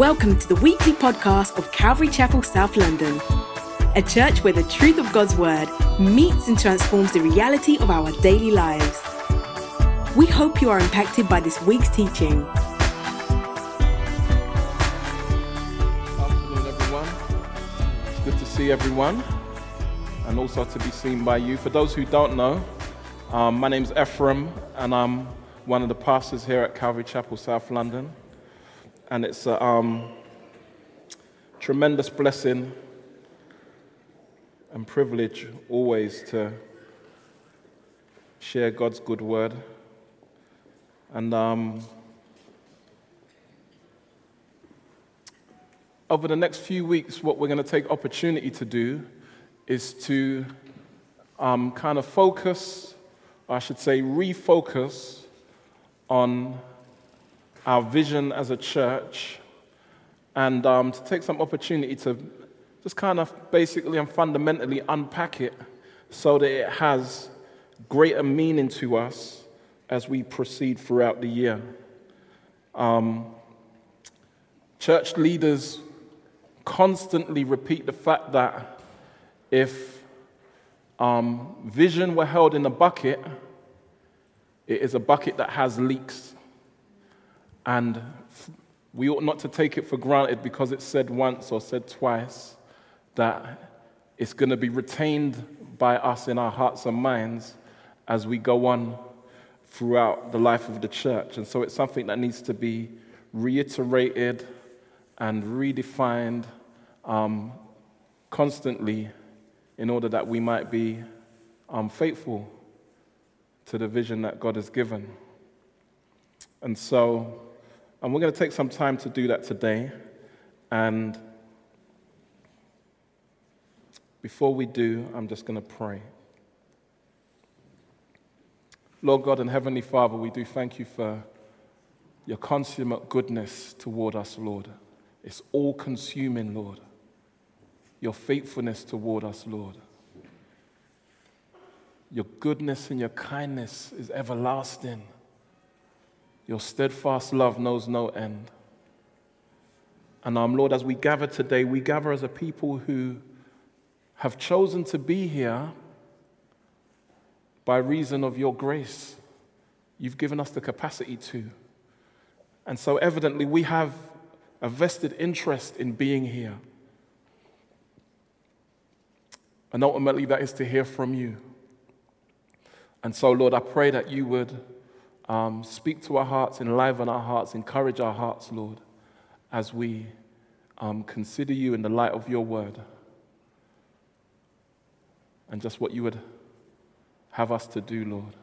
Welcome to the weekly podcast of Calvary Chapel, South London, a church where the truth of God's Word meets and transforms the reality of our daily lives. We hope you are impacted by this week's teaching. afternoon, everyone. It's good to see everyone and also to be seen by you. For those who don't know, um, my name's Ephraim and I'm one of the pastors here at Calvary Chapel, South London. And it's a um, tremendous blessing and privilege always to share God's good word. And um, over the next few weeks, what we're going to take opportunity to do is to um, kind of focus, I should say, refocus on our vision as a church and um, to take some opportunity to just kind of basically and fundamentally unpack it so that it has greater meaning to us as we proceed throughout the year. Um, church leaders constantly repeat the fact that if um, vision were held in a bucket, it is a bucket that has leaks. And we ought not to take it for granted because it's said once or said twice that it's going to be retained by us in our hearts and minds as we go on throughout the life of the church. And so it's something that needs to be reiterated and redefined um, constantly in order that we might be um, faithful to the vision that God has given. And so, and we're going to take some time to do that today. And before we do, I'm just going to pray. Lord God and Heavenly Father, we do thank you for your consummate goodness toward us, Lord. It's all consuming, Lord. Your faithfulness toward us, Lord. Your goodness and your kindness is everlasting. Your steadfast love knows no end. And um, Lord, as we gather today, we gather as a people who have chosen to be here by reason of your grace. You've given us the capacity to. And so, evidently, we have a vested interest in being here. And ultimately, that is to hear from you. And so, Lord, I pray that you would um, speak to our hearts, enliven our hearts, encourage our hearts, Lord, as we um, consider you in the light of your word and just what you would have us to do, Lord.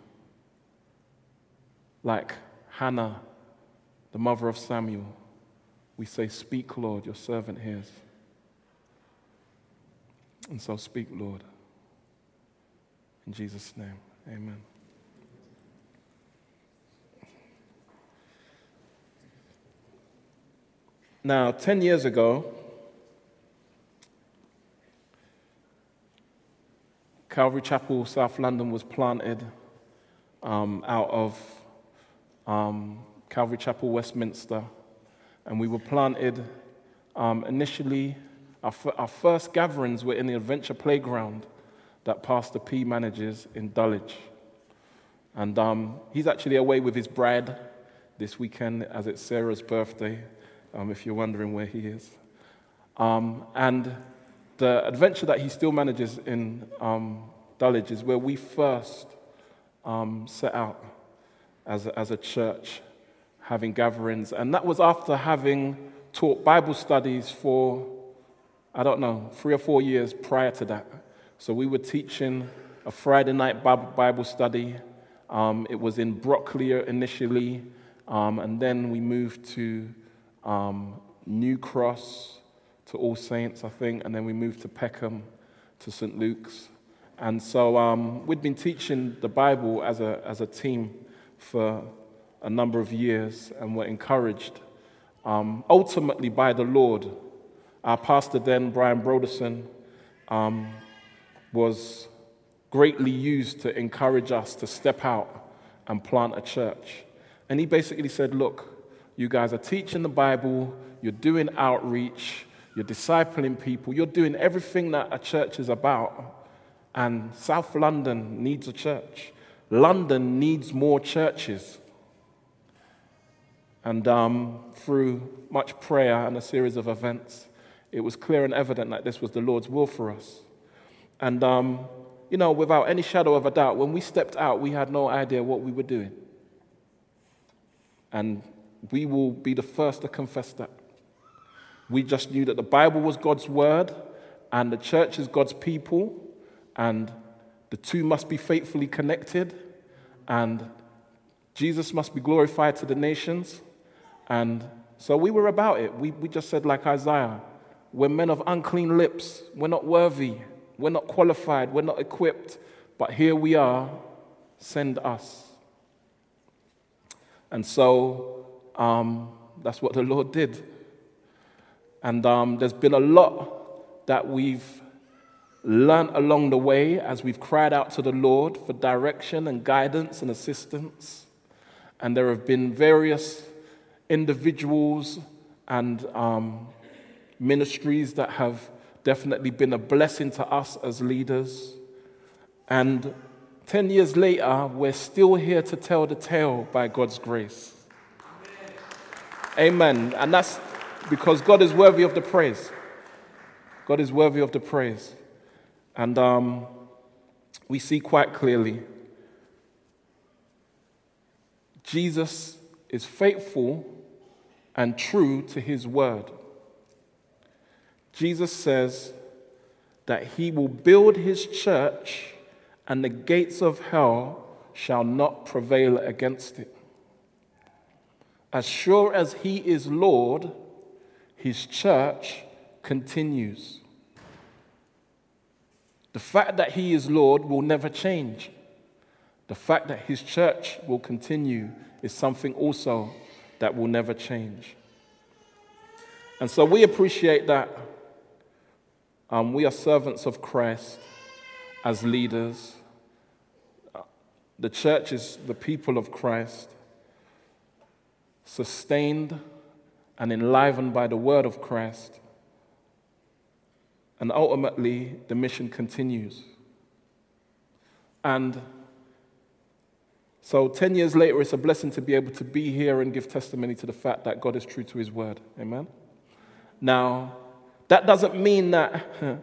Like Hannah, the mother of Samuel, we say, Speak, Lord, your servant hears. And so speak, Lord. In Jesus' name, amen. Now, 10 years ago, Calvary Chapel, South London, was planted um, out of um, Calvary Chapel, Westminster. And we were planted um, initially, our, f- our first gatherings were in the adventure playground that Pastor P manages in Dulwich. And um, he's actually away with his bride this weekend as it's Sarah's birthday, um, if you're wondering where he is. Um, and the adventure that he still manages in um, Dulwich is where we first um, set out as a, as a church, having gatherings. And that was after having taught Bible studies for, I don't know, three or four years prior to that. So we were teaching a Friday night Bible study. Um, it was in Brockley initially, um, and then we moved to um, New Cross, to All Saints, I think, and then we moved to Peckham, to St. Luke's. And so um, we'd been teaching the Bible as a, as a team for a number of years and were encouraged um, ultimately by the Lord. Our pastor then, Brian Brodersen, um, was greatly used to encourage us to step out and plant a church. And he basically said, Look, you guys are teaching the Bible, you're doing outreach, you're discipling people, you're doing everything that a church is about. And South London needs a church. London needs more churches. And um, through much prayer and a series of events, it was clear and evident that this was the Lord's will for us. And, um, you know, without any shadow of a doubt, when we stepped out, we had no idea what we were doing. And we will be the first to confess that. We just knew that the Bible was God's word and the church is God's people, and the two must be faithfully connected, and Jesus must be glorified to the nations. And so we were about it. We, we just said, like Isaiah, we're men of unclean lips. We're not worthy. We're not qualified. We're not equipped. But here we are. Send us. And so um, that's what the Lord did. And um, there's been a lot that we've learned along the way as we've cried out to the Lord for direction and guidance and assistance. And there have been various individuals and um, ministries that have definitely been a blessing to us as leaders. And 10 years later, we're still here to tell the tale by God's grace. Amen. And that's because God is worthy of the praise. God is worthy of the praise. And um, we see quite clearly Jesus is faithful and true to his word. Jesus says that he will build his church and the gates of hell shall not prevail against it. As sure as he is Lord, his church continues. The fact that he is Lord will never change. The fact that his church will continue is something also that will never change. And so we appreciate that um, we are servants of Christ as leaders. The church is the people of Christ, sustained and enlivened by the word of Christ. And ultimately, the mission continues. And so, 10 years later, it's a blessing to be able to be here and give testimony to the fact that God is true to his word. Amen? Now, that doesn't mean that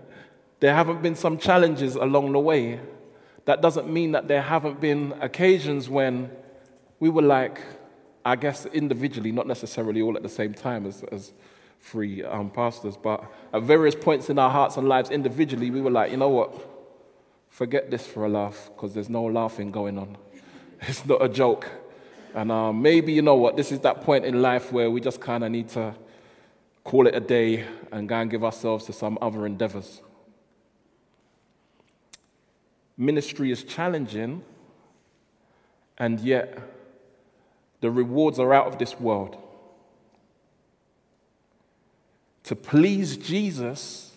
there haven't been some challenges along the way. That doesn't mean that there haven't been occasions when we were like, I guess individually, not necessarily all at the same time as, as three um, pastors, but at various points in our hearts and lives individually, we were like, you know what? Forget this for a laugh, because there's no laughing going on. It's not a joke. And uh, maybe, you know what, this is that point in life where we just kind of need to call it a day and go and give ourselves to some other endeavors. Ministry is challenging, and yet the rewards are out of this world. To please Jesus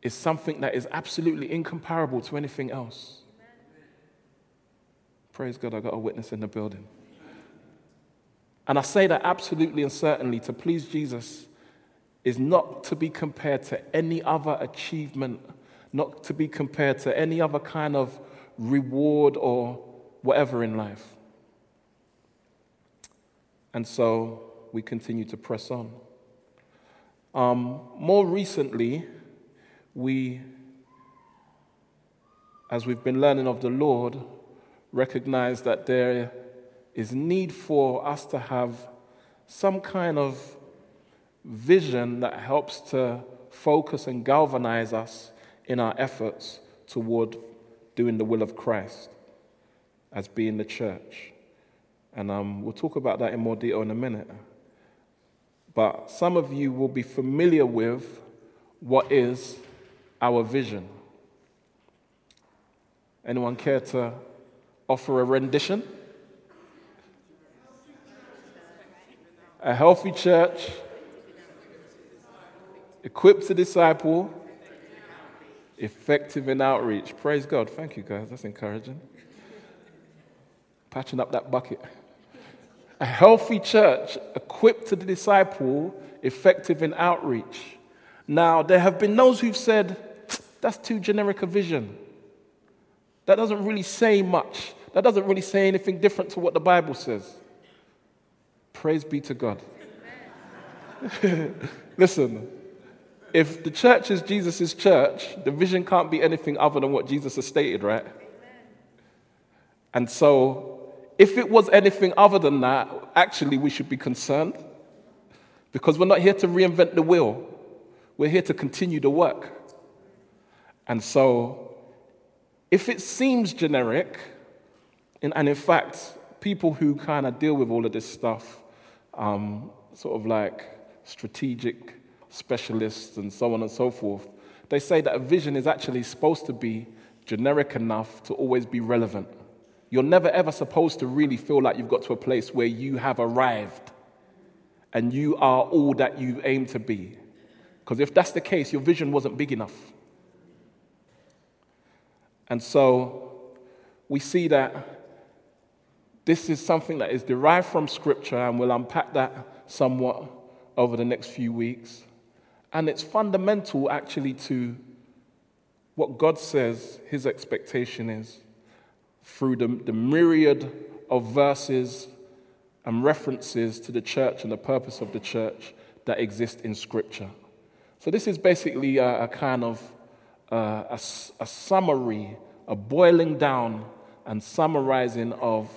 is something that is absolutely incomparable to anything else. Praise God, I got a witness in the building. And I say that absolutely and certainly to please Jesus is not to be compared to any other achievement, not to be compared to any other kind of reward or whatever in life. And so we continue to press on. Um, more recently, we, as we've been learning of the Lord, recognize that there is need for us to have some kind of vision that helps to focus and galvanize us in our efforts toward doing the will of Christ as being the church. And um, we'll talk about that in more detail in a minute. But some of you will be familiar with what is our vision. Anyone care to offer a rendition? a healthy church, equipped to disciple, effective in outreach. Praise God. Thank you, guys. That's encouraging. Patching up that bucket. A healthy church equipped to the disciple, effective in outreach. Now, there have been those who've said, that's too generic a vision. That doesn't really say much. That doesn't really say anything different to what the Bible says. Praise be to God. Listen, if the church is Jesus' church, the vision can't be anything other than what Jesus has stated, right? And so, if it was anything other than that, actually we should be concerned because we're not here to reinvent the wheel, we're here to continue the work. And so, if it seems generic, and in fact, people who kind of deal with all of this stuff, um, sort of like strategic specialists and so on and so forth, they say that a vision is actually supposed to be generic enough to always be relevant. You're never ever supposed to really feel like you've got to a place where you have arrived and you are all that you aim to be. Because if that's the case, your vision wasn't big enough. And so we see that this is something that is derived from Scripture, and we'll unpack that somewhat over the next few weeks. And it's fundamental actually to what God says his expectation is through the, the myriad of verses and references to the church and the purpose of the church that exist in Scripture. So, this is basically a, a kind of uh, a, a summary, a boiling down and summarizing of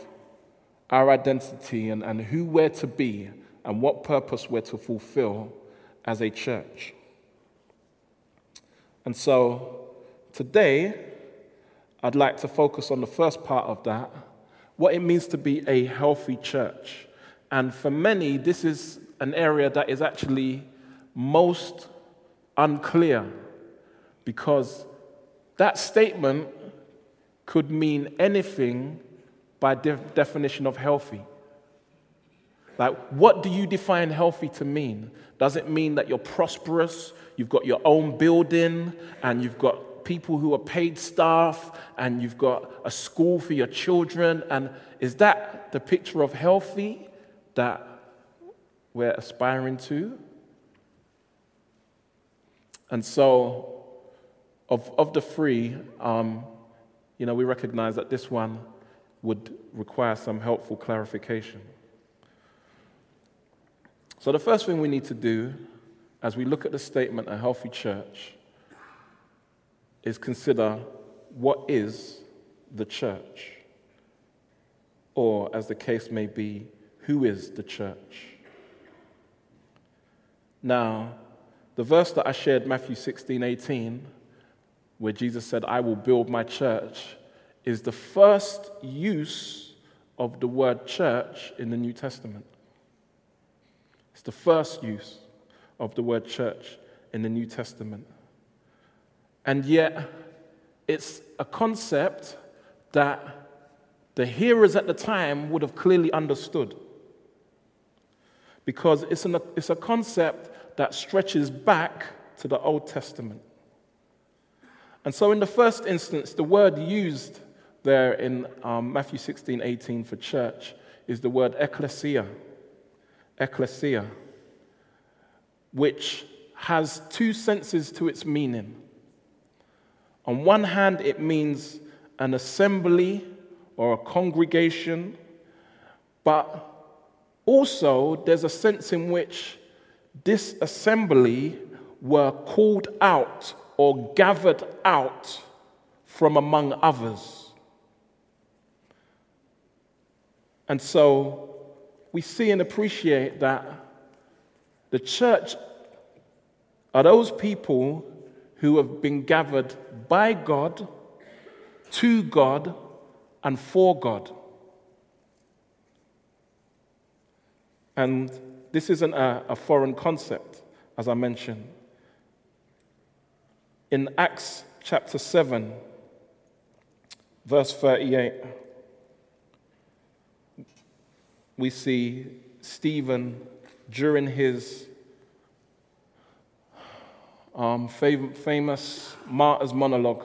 our identity and, and who we're to be and what purpose we're to fulfill as a church. And so today, I'd like to focus on the first part of that what it means to be a healthy church. And for many, this is an area that is actually most unclear because that statement could mean anything by de- definition of healthy. Like, what do you define healthy to mean? Does it mean that you're prosperous, you've got your own building, and you've got people who are paid staff, and you've got a school for your children? And is that the picture of healthy that we're aspiring to? And so, of, of the three, um, you know, we recognize that this one would require some helpful clarification. So, the first thing we need to do as we look at the statement, a healthy church, is consider what is the church? Or, as the case may be, who is the church? Now, the verse that I shared, Matthew 16 18, where Jesus said, I will build my church, is the first use of the word church in the New Testament. It's the first use of the word church in the New Testament. And yet, it's a concept that the hearers at the time would have clearly understood. Because it's, an, it's a concept that stretches back to the Old Testament. And so, in the first instance, the word used there in um, Matthew 16 18 for church is the word ecclesia ecclesia, which has two senses to its meaning. On one hand, it means an assembly or a congregation, but also there's a sense in which this assembly were called out or gathered out from among others. And so we see and appreciate that the church are those people who have been gathered by God, to God, and for God. And this isn't a, a, foreign concept, as I mentioned. In Acts chapter 7, verse 38, we see Stephen during his um, famous martyr's monologue.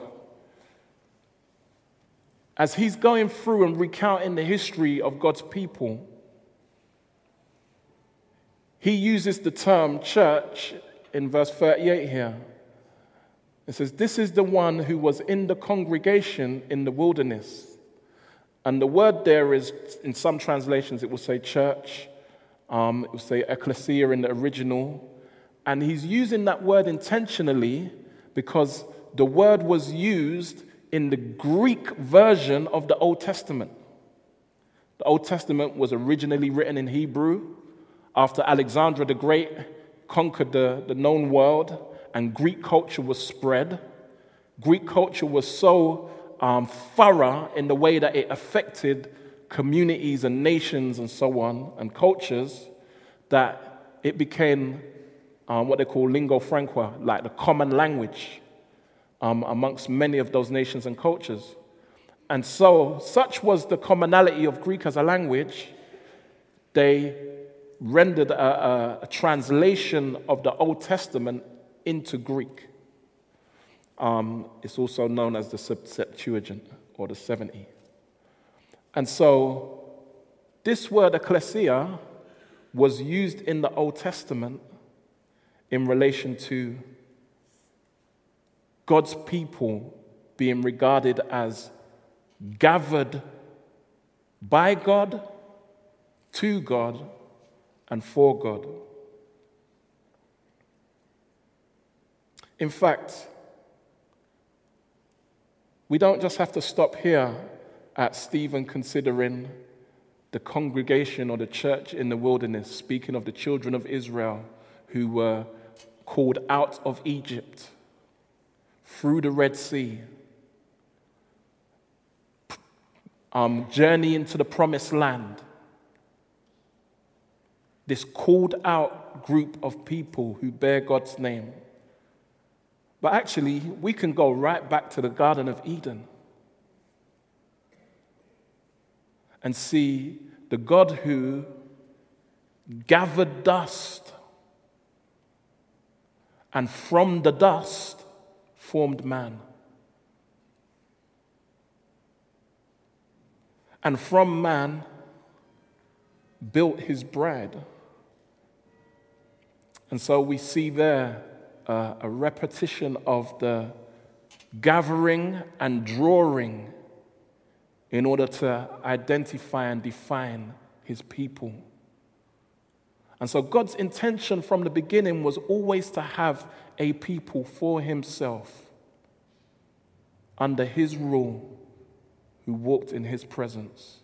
As he's going through and recounting the history of God's people, he uses the term church in verse 38 here. It says, This is the one who was in the congregation in the wilderness. And the word there is, in some translations, it will say church, um, it will say ecclesia in the original. And he's using that word intentionally because the word was used in the Greek version of the Old Testament. The Old Testament was originally written in Hebrew after Alexander the Great conquered the, the known world and Greek culture was spread. Greek culture was so um, thorough in the way that it affected communities and nations and so on and cultures that it became um, what they call lingua franca, like the common language um, amongst many of those nations and cultures. And so, such was the commonality of Greek as a language, they rendered a, a, a translation of the Old Testament into Greek. Um, it's also known as the Septuagint or the 70. And so, this word ecclesia was used in the Old Testament in relation to God's people being regarded as gathered by God, to God, and for God. In fact, we don't just have to stop here at Stephen considering the congregation or the church in the wilderness, speaking of the children of Israel who were called out of Egypt through the Red Sea, um, journey into the promised land. This called out group of people who bear God's name. But actually, we can go right back to the Garden of Eden and see the God who gathered dust and from the dust formed man. And from man built his bread. And so we see there uh, a repetition of the gathering and drawing in order to identify and define his people. And so God's intention from the beginning was always to have a people for himself under his rule who walked in his presence.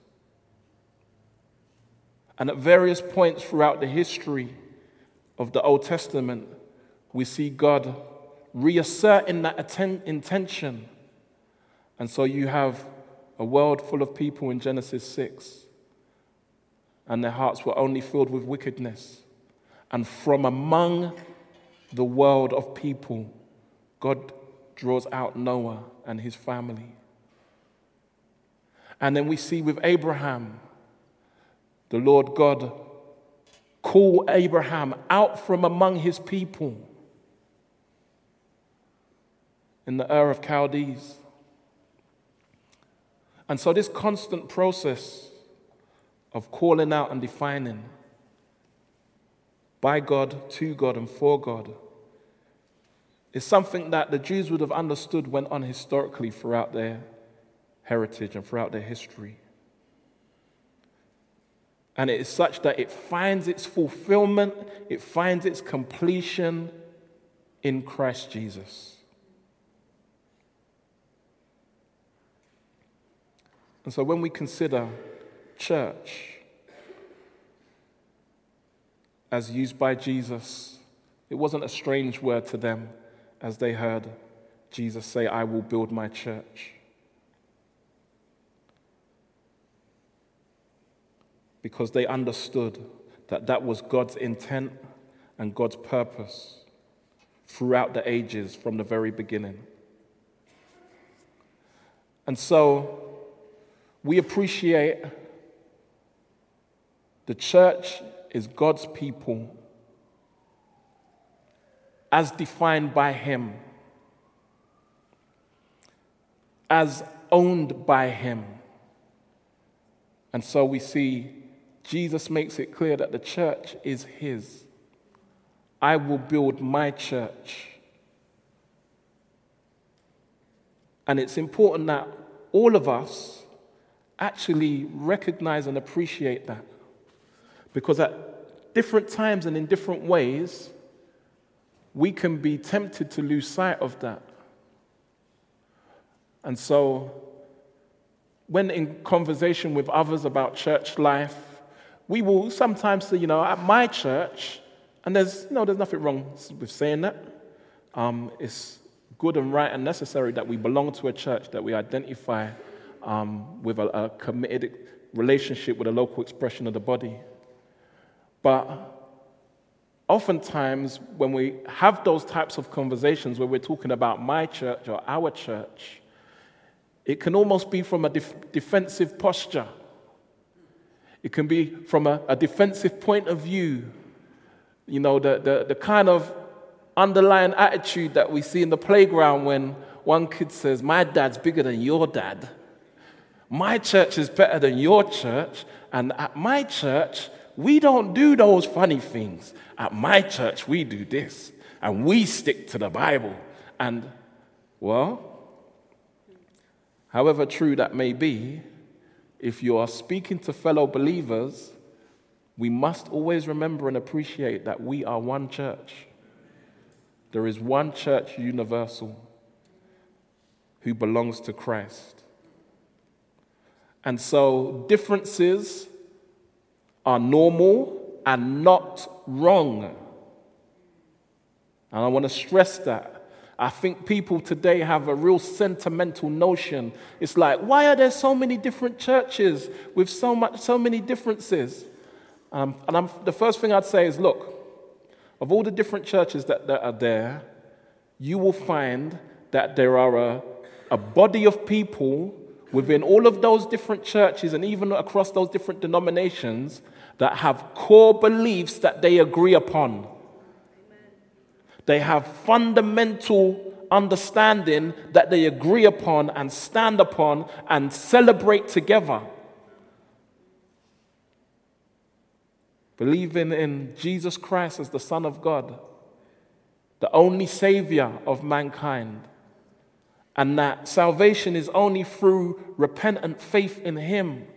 And at various points throughout the history of the Old Testament, we see God reasserting that atten- intention. And so you have a world full of people in Genesis 6 and their hearts were only filled with wickedness. And from among the world of people, God draws out Noah and his family. And then we see with Abraham, the Lord God call Abraham out from among his people in the Ur of Chaldees. And so, this constant process of calling out and defining by God, to God, and for God is something that the Jews would have understood went on historically throughout their heritage and throughout their history. And it is such that it finds its fulfillment, it finds its completion in Christ Jesus. And so when we consider church as used by Jesus, it wasn't a strange word to them as they heard Jesus say, I will build my church. Because they understood that that was God's intent and God's purpose throughout the ages from the very beginning. And so we appreciate the church is God's people as defined by Him, as owned by Him. And so we see Jesus makes it clear that the church is His. I will build my church. And it's important that all of us actually recognize and appreciate that. Because at different times and in different ways, we can be tempted to lose sight of that. And so, when in conversation with others about church life, we will sometimes say, you know, at my church, and there's, you know, there's nothing wrong with saying that. Um, it's good and right and necessary that we belong to a church, that we identify um, with a, a committed relationship with a local expression of the body. But oftentimes, when we have those types of conversations where we're talking about my church or our church, it can almost be from a def- defensive posture. It can be from a, a defensive point of view. You know, the, the, the kind of underlying attitude that we see in the playground when one kid says, My dad's bigger than your dad. My church is better than your church. And at my church, we don't do those funny things. At my church, we do this. And we stick to the Bible. And, well, however true that may be, if you are speaking to fellow believers, we must always remember and appreciate that we are one church. There is one church universal who belongs to Christ. And so differences are normal and not wrong. And I want to stress that. I think people today have a real sentimental notion. It's like, why are there so many different churches with so much, so many differences? Um, and I'm, the first thing I'd say is, look, of all the different churches that, that are there, you will find that there are a, a body of people within all of those different churches and even across those different denominations that have core beliefs that they agree upon. They have fundamental understanding that they agree upon and stand upon and celebrate together. Believing in Jesus Christ as the Son of God, the only Savior of mankind and that salvation is only through repentant faith in Him.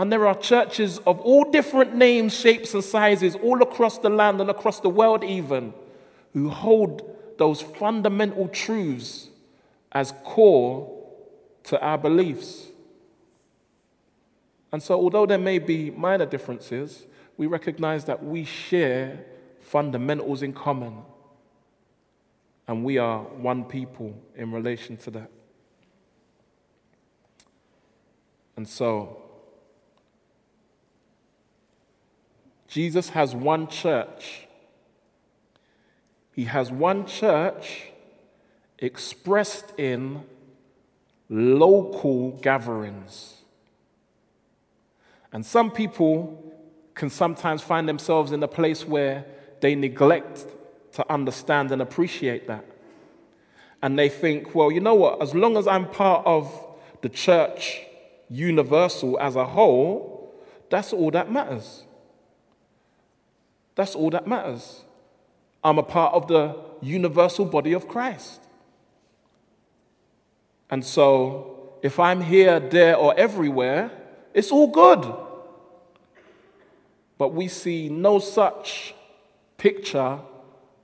And there are churches of all different names, shapes, and sizes all across the land and across the world, even, who hold those fundamental truths as core to our beliefs. And so, although there may be minor differences, we recognize that we share fundamentals in common and we are one people in relation to that. And so, Jesus has one church. He has one church expressed in local gatherings. And some people can sometimes find themselves in a place where they neglect to understand and appreciate that. And they think, well, you know what? As long as I'm part of the church universal as a whole, that's all that matters. That's all that matters. I'm a part of the universal body of Christ. And so, if I'm here, there, or everywhere, it's all good. But we see no such picture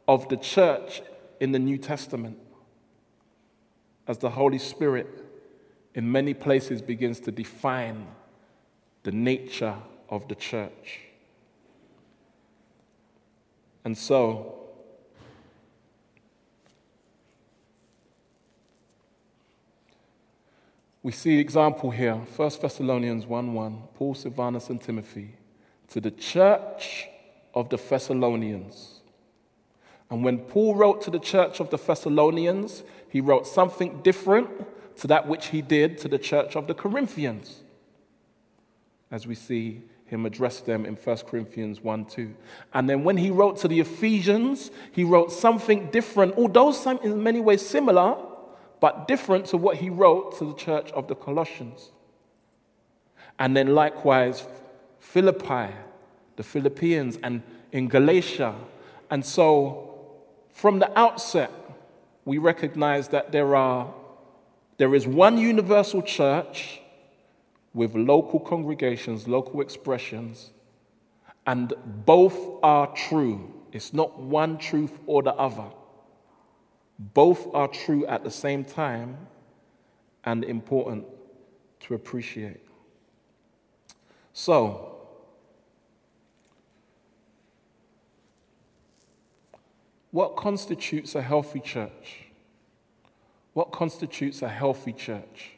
of the church in the New Testament as the Holy Spirit in many places begins to define the nature of the church. And so, we see example here 1 Thessalonians 1 1, Paul, Silvanus, and Timothy, to the church of the Thessalonians. And when Paul wrote to the church of the Thessalonians, he wrote something different to that which he did to the church of the Corinthians, as we see him address them in 1 Corinthians 1 2. And then when he wrote to the Ephesians, he wrote something different, although some, in many ways similar, but different to what he wrote to the church of the Colossians. And then likewise, Philippi, the Philippians, and in Galatia. And so, from the outset, we recognize that there, are, there is one universal church with local congregations, local expressions, and both are true. It's not one truth or the other. Both are true at the same time and important to appreciate. So, what constitutes a healthy church? What constitutes a healthy church?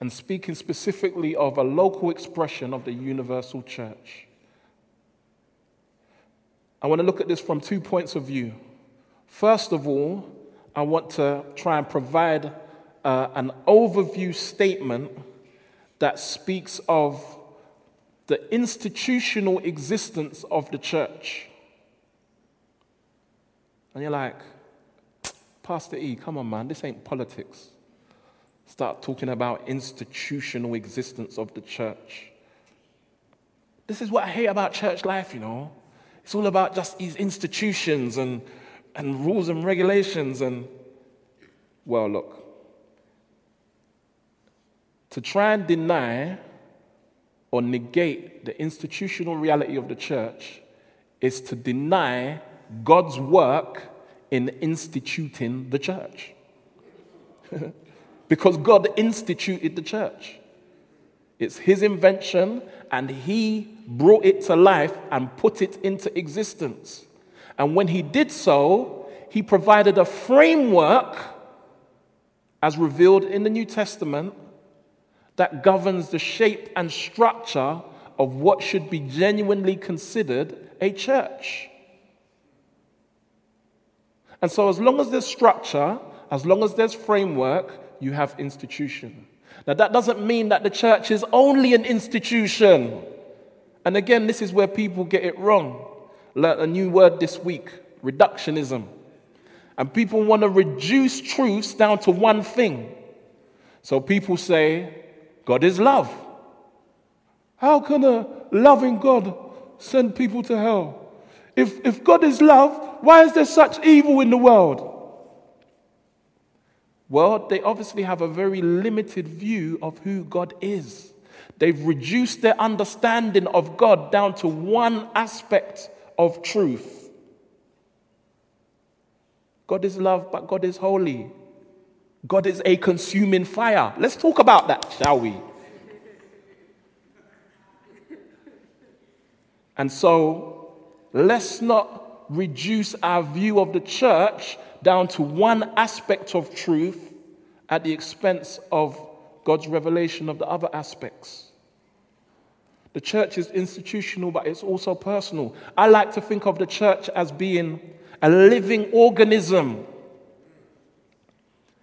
And speaking specifically of a local expression of the universal church. I want to look at this from two points of view. First of all, I want to try and provide uh, an overview statement that speaks of the institutional existence of the church. And you're like, Pastor E, come on, man, this ain't politics. Start talking about institutional existence of the church. This is what I hate about church life, you know. It's all about just these institutions and, and rules and regulations. And, well, look, to try and deny or negate the institutional reality of the church is to deny God's work in instituting the church. because God instituted the church. It's His invention, and He brought it to life and put it into existence. And when He did so, He provided a framework, as revealed in the New Testament, that governs the shape and structure of what should be genuinely considered a church. And so, as long as there's structure, as long as there's framework, you have institution. Now, that doesn't mean that the church is only an institution. And again, this is where people get it wrong. Learn a new word this week reductionism. And people want to reduce truths down to one thing. So people say, God is love. How can a loving God send people to hell? If, if God is love, why is there such evil in the world? Well, they obviously have a very limited view of who God is. They've reduced their understanding of God down to one aspect of truth. God is love, but God is holy. God is a consuming fire. Let's talk about that, shall we? And so Let's not reduce our view of the church down to one aspect of truth at the expense of God's revelation of the other aspects. The church is institutional, but it's also personal. I like to think of the church as being a living organism.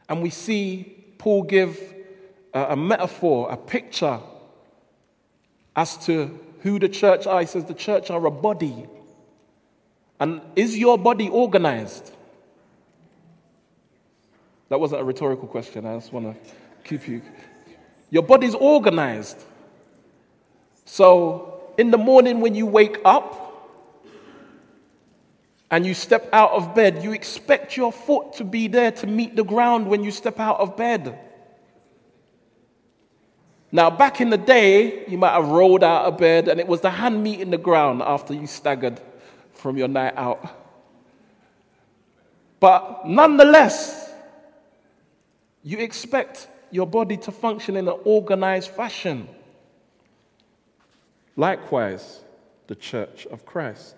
And we see Paul give a, metaphor, a picture as to who the church are. He says the church are a body. And is your body organized? That wasn't a rhetorical question. I just want to keep you. Your body's organized. So, in the morning when you wake up and you step out of bed, you expect your foot to be there to meet the ground when you step out of bed. Now, back in the day, you might have rolled out of bed and it was the hand meeting the ground after you staggered from your night out. But nonetheless, you expect your body to function in an organized fashion. Likewise, the church of Christ.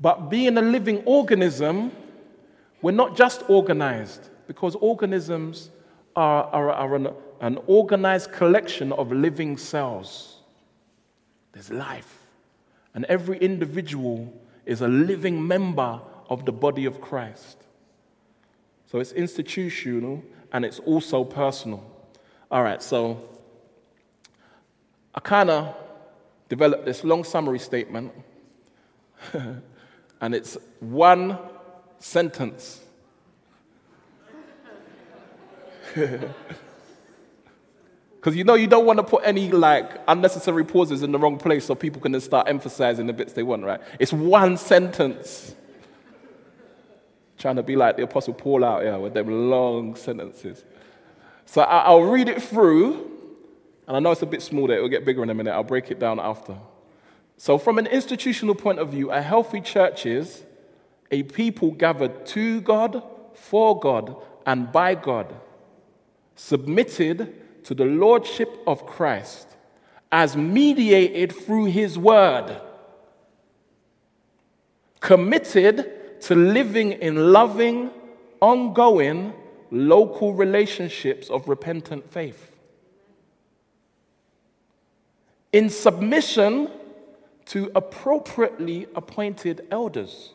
But being a living organism, we're not just organized, because organisms are, are, are an, an organized collection of living cells. There's life. And every individual is a living member of the body of Christ. So it's institutional and it's also personal. All right, so I kind of developed this long summary statement, and it's one sentence. Because you know you don't want to put any like unnecessary pauses in the wrong place so people can then start emphasizing the bits they want, right? It's one sentence. Trying to be like the Apostle Paul out here with them long sentences. So I'll read it through, and I know it's a bit small there, it'll get bigger in a minute. I'll break it down after. So, from an institutional point of view, a healthy church is a people gathered to God, for God, and by God, submitted to the lordship of Christ as mediated through his word, committed to living in loving, ongoing, local relationships of repentant faith. In submission to appropriately appointed elders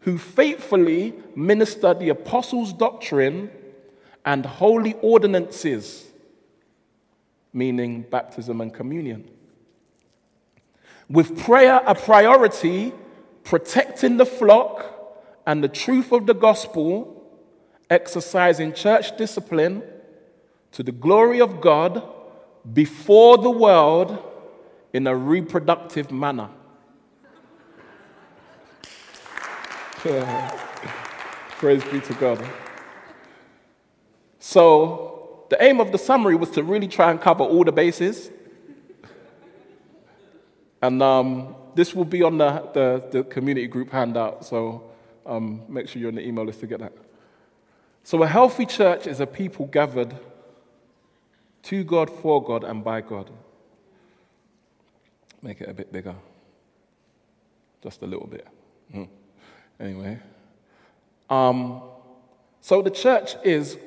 who faithfully minister the apostles' doctrine and holy ordinances, meaning baptism and communion. With prayer a priority, protecting the flock and the truth of the gospel, exercising church discipline to the glory of God before the world in a reproductive manner. Praise be to God. So, the aim of the summary was to really try and cover all the bases. And um, this will be on the, the, the, community group handout, so um, make sure you're on the email list to get that. So, a healthy church is a people gathered to God, for God, and by God. Make it a bit bigger. Just a little bit. Mm. Anyway. Um, so the church is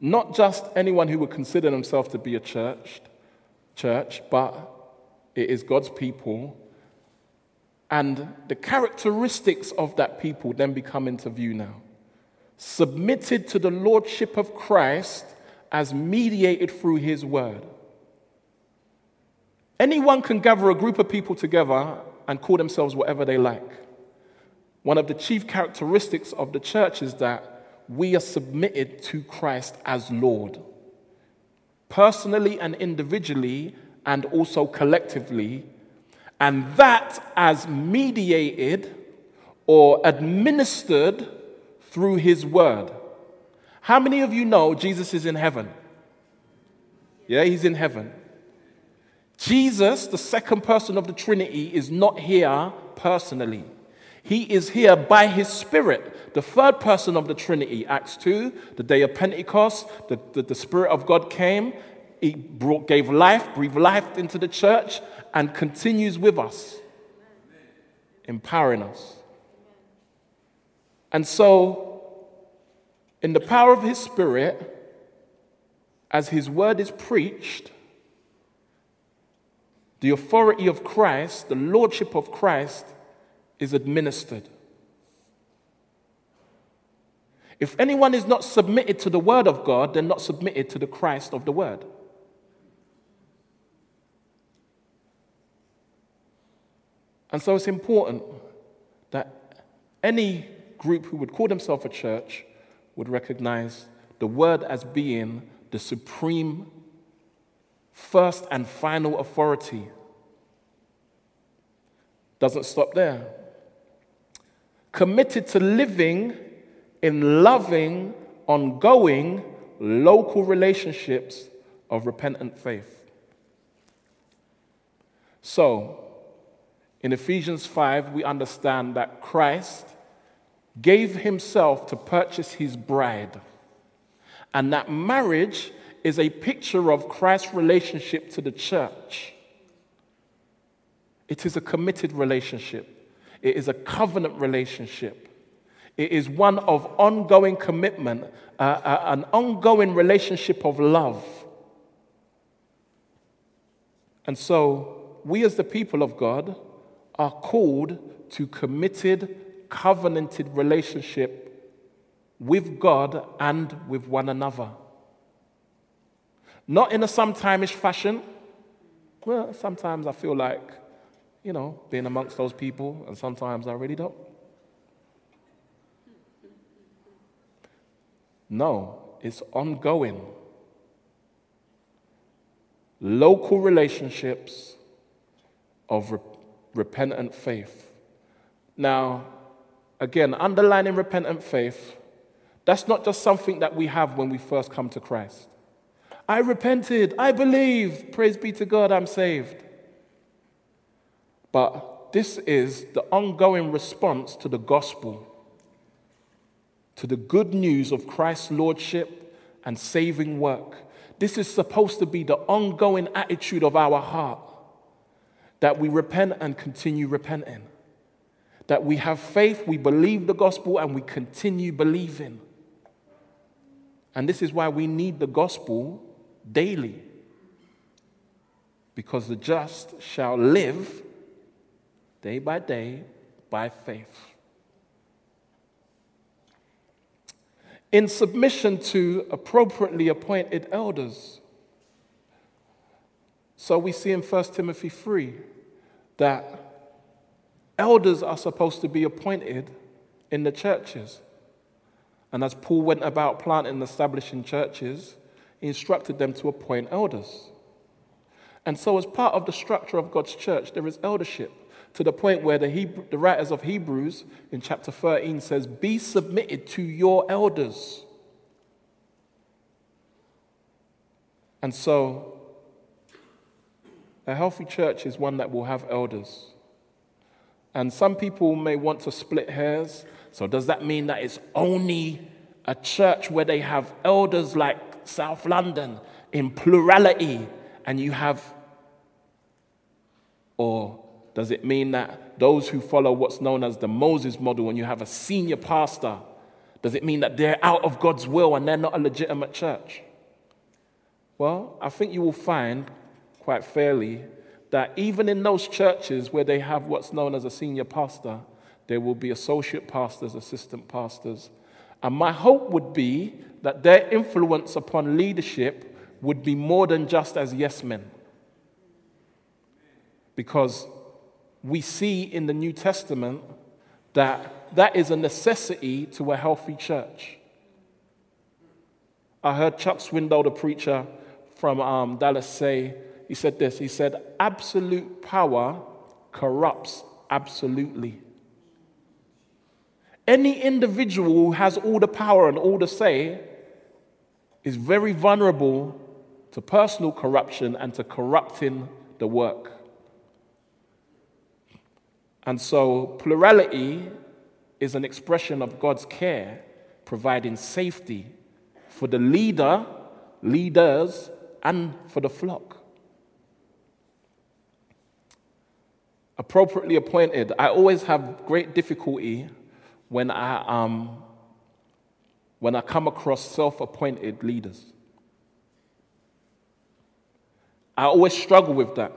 not just anyone who would consider themselves to be a church, church, but it is God's people. And the characteristics of that people then become into view now. Submitted to the lordship of Christ as mediated through his word. Anyone can gather a group of people together and call themselves whatever they like. One of the chief characteristics of the church is that we are submitted to Christ as Lord, personally and individually, and also collectively, and that as mediated or administered through His Word. How many of you know Jesus is in heaven? Yeah, He's in heaven. Jesus, the second person of the Trinity, is not here personally. He is here by his Spirit. The third person of the Trinity, Acts 2, the day of Pentecost, the, the, the Spirit of God came, he brought, gave life, breathed life into the church, and continues with us, empowering us. And so, in the power of his Spirit, as his word is preached, the authority of Christ, the lordship of Christ, is administered. If anyone is not submitted to the word of God, they're not submitted to the Christ of the word. And so it's important that any group who would call themselves a church would recognize the word as being the supreme first and final authority. Doesn't stop there. Committed to living in loving, ongoing, local relationships of repentant faith. So, in Ephesians 5, we understand that Christ gave himself to purchase his bride, and that marriage is a picture of Christ's relationship to the church. It is a committed relationship, it is a covenant relationship. It is one of ongoing commitment, uh, uh, an ongoing relationship of love. And so, we as the people of God are called to committed, covenanted relationship with God and with one another. Not in a sometime-ish fashion. Well, sometimes I feel like, you know, being amongst those people, and sometimes I really don't. No, it's ongoing. local relationships of repentant faith. Now, again, underlining repentant faith, that's not just something that we have when we first come to Christ. I repented, I believe, praise be to God, I'm saved. But this is the ongoing response to the gospel, to the good news of Christ's lordship and saving work. This is supposed to be the ongoing attitude of our heart that we repent and continue repenting. That we have faith, we believe the gospel, and we continue believing. And this is why we need the gospel daily. Because the just shall live day by day by faith. In submission to appropriately appointed elders. So we see in 1 Timothy 3 that elders are supposed to be appointed in the churches. And as Paul went about planting and establishing churches, he instructed them to appoint elders. And so, as part of the structure of God's church, there is eldership to the point where the, Hebrew, the writers of Hebrews in chapter 13 says, Be submitted to your elders. And so, a healthy church is one that will have elders. And some people may want to split hairs. So, does that mean that it's only a church where they have elders like South London in plurality and you have, or does it mean that those who follow what's known as the Moses model and you have a senior pastor, does it mean that they're out of God's will and they're not a legitimate church? Well, I think you will find quite fairly that even in those churches where they have what's known as a senior pastor, there will be associate pastors, assistant pastors. And my hope would be that their influence upon leadership would be more than just as yes men. Because we see in the New Testament that that is a necessity to a healthy church. I heard Chuck Swindoll, the preacher from um, Dallas, say, he said this he said, absolute power corrupts absolutely. Any individual who has all the power and all the say is very vulnerable to personal corruption and to corrupting the work. And so, plurality is an expression of God's care, providing safety for the leader, leaders, and for the flock. Appropriately appointed, I always have great difficulty when I um, when I come across self appointed leaders. I always struggle with that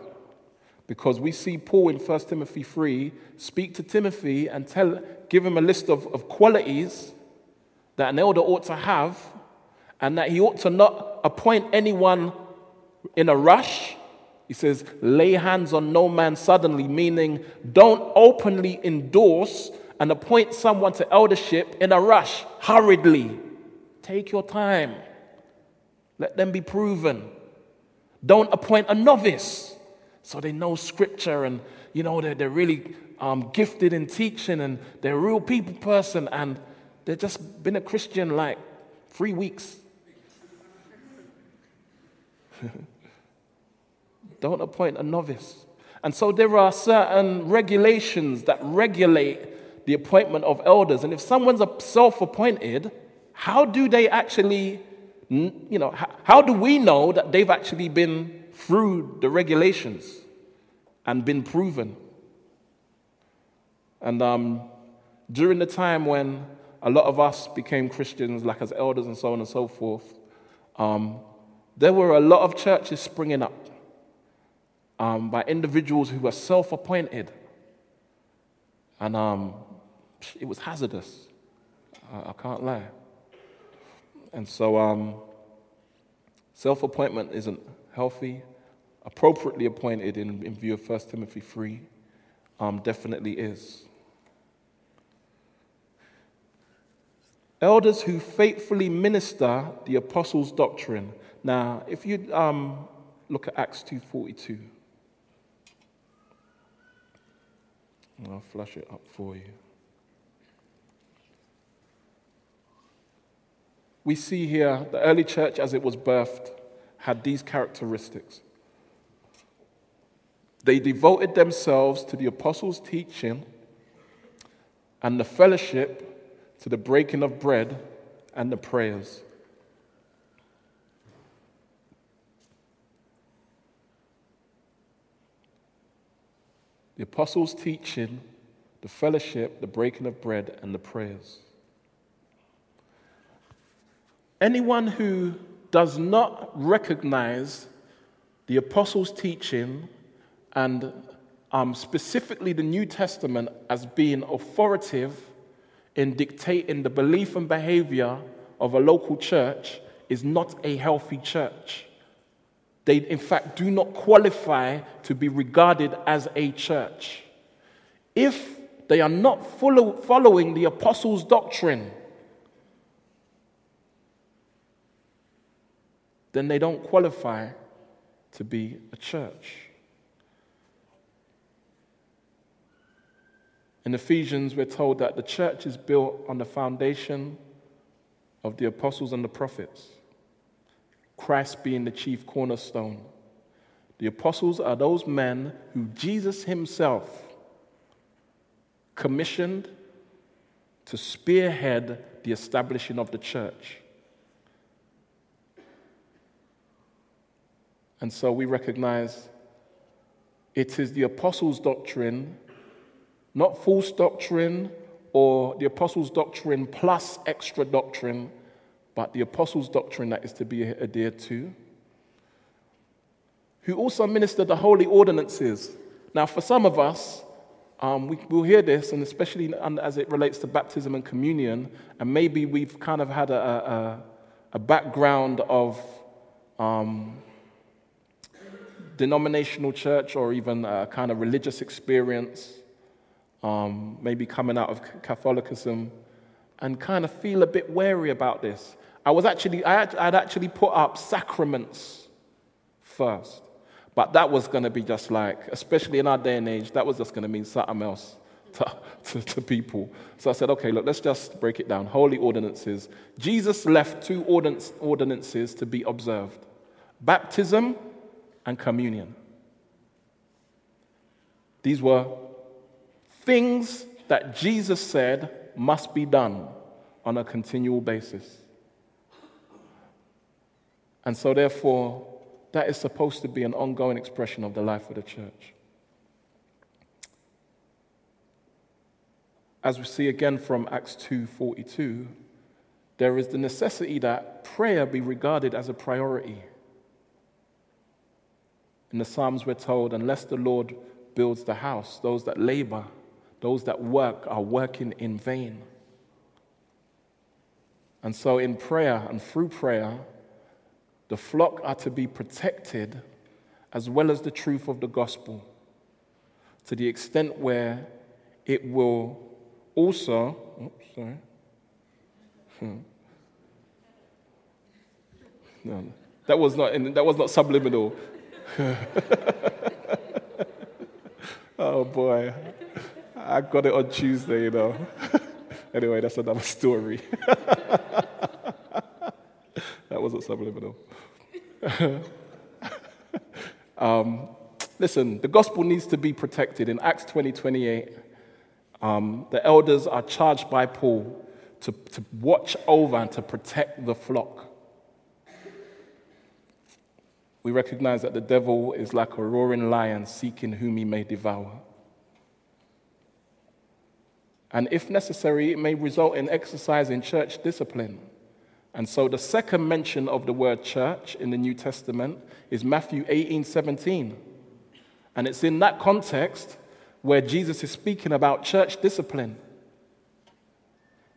because we see Paul in 1 Timothy 3 speak to Timothy and tell, give him a list of, of qualities that an elder ought to have and that he ought to not appoint anyone in a rush. He says, lay hands on no man suddenly, meaning don't openly endorse and appoint someone to eldership in a rush, hurriedly. Take your time. Let them be proven. Don't appoint a novice so they know scripture and, you know, they're, they're really um, gifted in teaching and they're a real people person and they've just been a Christian like three weeks. Don't appoint a novice. And so there are certain regulations that regulate the appointment of elders. And if someone's self appointed, how do they actually, you know, how do we know that they've actually been through the regulations and been proven? And um, during the time when a lot of us became Christians, like as elders and so on and so forth, um, there were a lot of churches springing up um, by individuals who were self appointed. And um, it was hazardous. I, I can't lie. And so, um, self appointment isn't healthy. Appropriately appointed in, in view of 1 Timothy 3 um, definitely is. Elders who faithfully minister the apostles' doctrine. Now, if you um, look at Acts 2:42. I'll flash it up for you. We see here the early church as it was birthed had these characteristics. They devoted themselves to the apostles' teaching and the fellowship, to the breaking of bread and the prayers. The apostles' teaching, the fellowship, the breaking of bread, and the prayers. Anyone who does not recognize the apostles' teaching and um, specifically the New Testament as being authoritative in dictating the belief and behavior of a local church is not a healthy church. They, in fact, do not qualify to be regarded as a church. If they are not follow, following the apostles' doctrine, then they don't qualify to be a church. In Ephesians, we're told that the church is built on the foundation of the apostles and the prophets. Christ being the chief cornerstone. The apostles are those men who Jesus himself commissioned to spearhead the establishing of the church. And so we recognize it is the apostles' doctrine, not false doctrine or the apostles' doctrine plus extra doctrine but the apostles' doctrine that is to be adhered to, who also ministered the holy ordinances. Now, for some of us, um, we, will hear this, and especially as it relates to baptism and communion, and maybe we've kind of had a, a, a background of um, denominational church or even a kind of religious experience, um, maybe coming out of Catholicism, and kind of feel a bit wary about this. I was actually, I had, I'd actually put up sacraments first. But that was going to be just like, especially in our day and age, that was just going to mean something else to, to, to, people. So I said, okay, look, let's just break it down. Holy ordinances. Jesus left two ordinances to be observed baptism and communion. These were things that Jesus said must be done on a continual basis. And so, therefore, that is supposed to be an ongoing expression of the life of the church. As we see again from Acts 2:42, there is the necessity that prayer be regarded as a priority. In the Psalms, we're told, unless the Lord builds the house, those that labor, those that work are working in vain. And so, in prayer and through prayer, the flock are to be protected as well as the truth of the gospel to the extent where it will also, oops, sorry. Hmm. No, that was not, in, that was not subliminal. oh boy, I got it on Tuesday, you know. anyway, that's another story. that wasn't subliminal. um, listen, the gospel needs to be protected. In Acts 20 28, um, the elders are charged by Paul to, to watch over and to protect the flock. We recognize that the devil is like a roaring lion seeking whom he may devour. And if necessary, it may result in exercising church discipline. And so the second mention of the word church in the New Testament is Matthew 18 17. And it's in that context where Jesus is speaking about church discipline.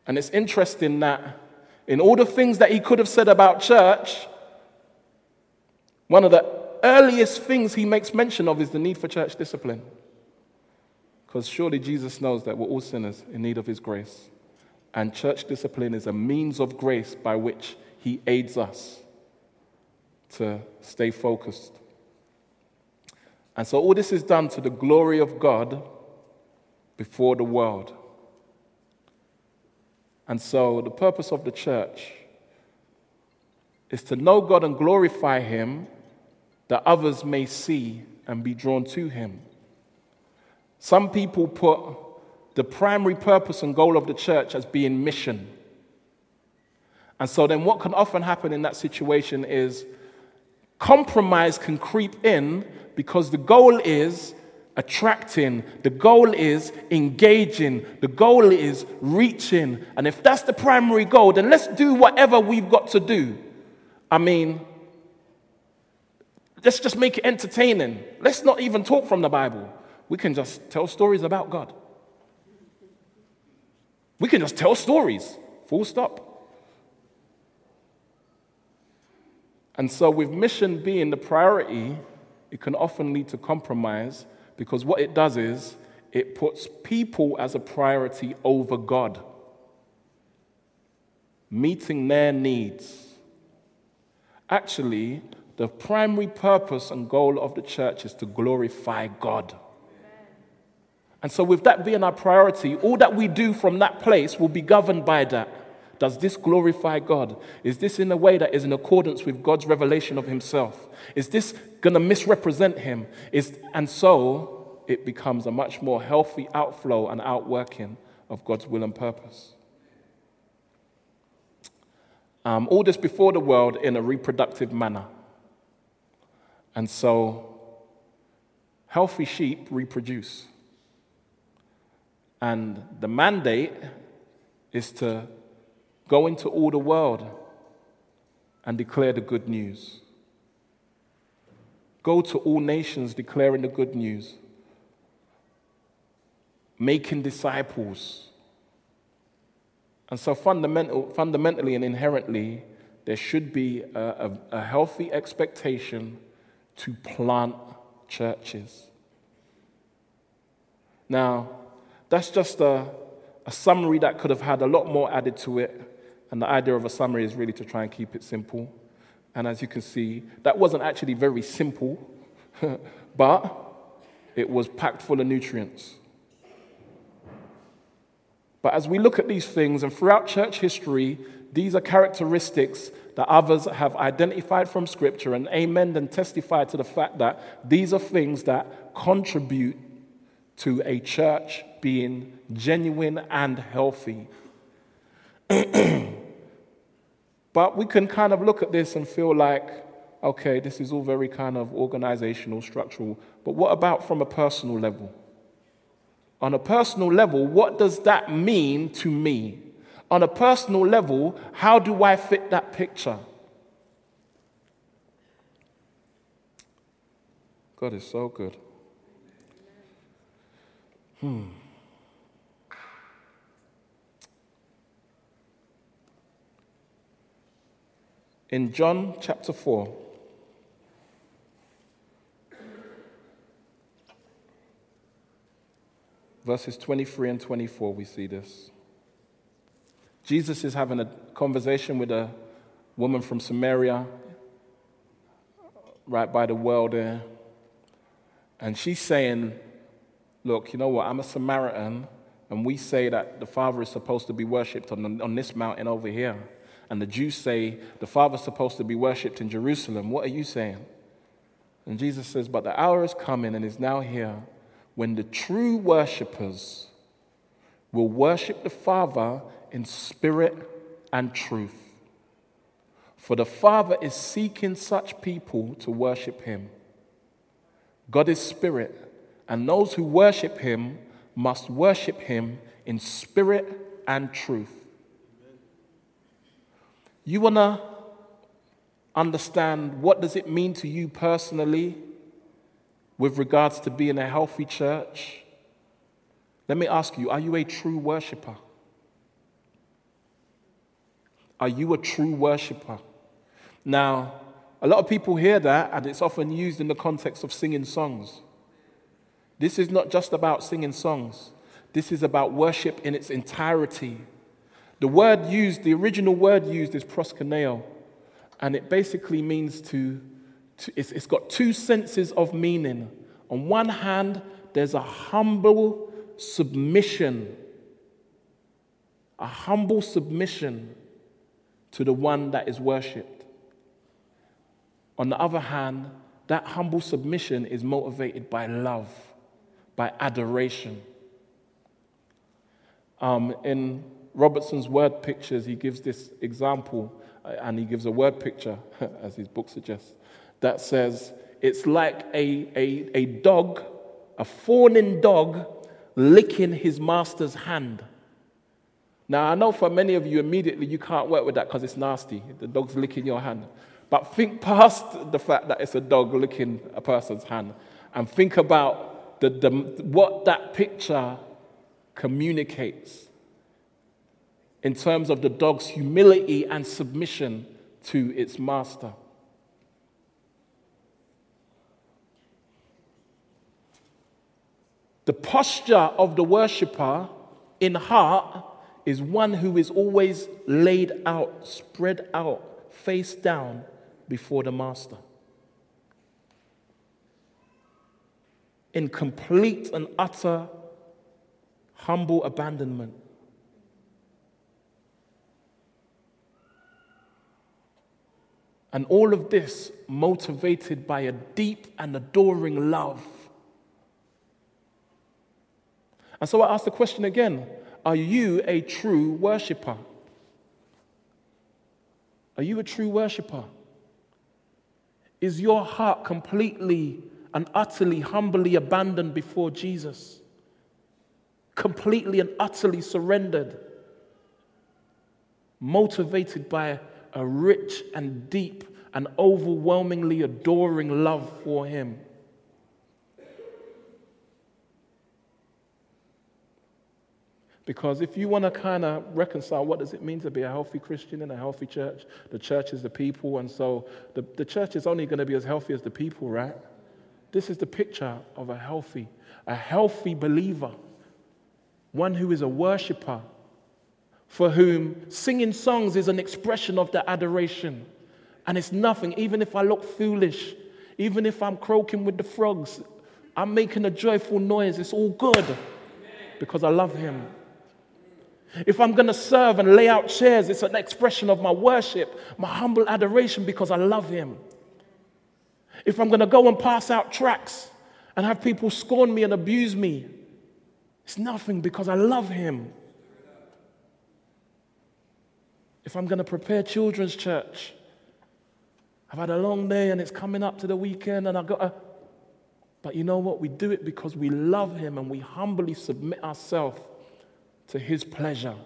And it's interesting that in all the things that he could have said about church, one of the earliest things he makes mention of is the need for church discipline. Because surely Jesus knows that we're all sinners in need of his grace. And church discipline is a means of grace by which He aids us to stay focused And so all this is done to the glory of God before the world. And so the purpose of the church is to know God and glorify Him that others may see and be drawn to Him. Some people put the primary purpose and goal of the church as being mission. And so then what can often happen in that situation is compromise can creep in because the goal is attracting, the goal is engaging, the goal is reaching. And if that's the primary goal, then let's do whatever we've got to do. I mean, let's just make it entertaining. Let's not even talk from the Bible. We can just tell stories about God. We can just tell stories, full stop. And so, with mission being the priority, it can often lead to compromise because what it does is it puts people as a priority over God, meeting their needs. Actually, the primary purpose and goal of the church is to glorify God. And so, with that being our priority, all that we do from that place will be governed by that. Does this glorify God? Is this in a way that is in accordance with God's revelation of Himself? Is this going to misrepresent Him? Is, and so it becomes a much more healthy outflow and outworking of God's will and purpose. Um, all this before the world in a reproductive manner. And so, healthy sheep reproduce. And the mandate is to Go into all the world and declare the good news. Go to all nations declaring the good news, making disciples. And so, fundamental, fundamentally and inherently, there should be a, a, a healthy expectation to plant churches. Now, that's just a, a summary that could have had a lot more added to it. And the idea of a summary is really to try and keep it simple. And as you can see, that wasn't actually very simple, but it was packed full of nutrients. But as we look at these things, and throughout church history, these are characteristics that others have identified from Scripture and amen and testified to the fact that these are things that contribute to a church being genuine and healthy. But we can kind of look at this and feel like, okay, this is all very kind of organizational, structural. But what about from a personal level? On a personal level, what does that mean to me? On a personal level, how do I fit that picture? God is so good. Hmm. In John chapter 4, verses 23 and 24, we see this. Jesus is having a conversation with a woman from Samaria, right by the well there. And she's saying, Look, you know what? I'm a Samaritan, and we say that the Father is supposed to be worshipped on, on this mountain over here and the Jews say the Father's supposed to be worshipped in Jerusalem. What are you saying? And Jesus says, But the hour is coming and is now here when the true worshippers will worship the Father in spirit and truth. For the Father is seeking such people to worship Him. God is spirit, and those who worship Him must worship Him in spirit and truth. You want to understand what does it mean to you personally with regards to being a healthy church? Let me ask you, are you a true worshiper? Are you a true worshiper? Now, a lot of people hear that and it's often used in the context of singing songs. This is not just about singing songs. This is about worship in its entirety. The word used, the original word used is proskuneo, and it basically means to, to it's, it's got two senses of meaning. On one hand, there's a humble submission, a humble submission to the one that is worshipped. On the other hand, that humble submission is motivated by love, by adoration. Um, in Robertson's word pictures, he gives this example, uh, and he gives a word picture, as his book suggests, that says it's like a, a, a dog, a fawning dog, licking his master's hand. Now, I know for many of you, immediately you can't work with that because it's nasty. The dog's licking your hand. But think past the fact that it's a dog licking a person's hand and think about the, the, what that picture communicates in terms of the dog's humility and submission to its master. The posture of the worshiper in heart is one who is always laid out, spread out, face down before the master. In complete and utter humble abandonment. And all of this motivated by a deep and adoring love. And so I ask the question again Are you a true worshiper? Are you a true worshiper? Is your heart completely and utterly humbly abandoned before Jesus? Completely and utterly surrendered, motivated by a rich and deep and overwhelmingly adoring love for Him. Because if you want to kind of reconcile what does it mean to be a healthy Christian in a healthy church, the church is the people, and so the, the church is only going to be as healthy as the people, right? This is the picture of a healthy, a healthy believer, one who is a worshiper, for whom singing songs is an expression of the adoration. And it's nothing, even if I look foolish, even if I'm croaking with the frogs, I'm making a joyful noise. It's all good because I love Him. If I'm going to serve and lay out chairs, it's an expression of my worship, my humble adoration because I love Him. If I'm going to go and pass out tracts and have people scorn me and abuse me, it's nothing because I love Him. If I'm going to prepare children's church, I've had a long day and it's coming up to the weekend and I've got to. But you know what? We do it because we love Him and we humbly submit ourselves to His pleasure.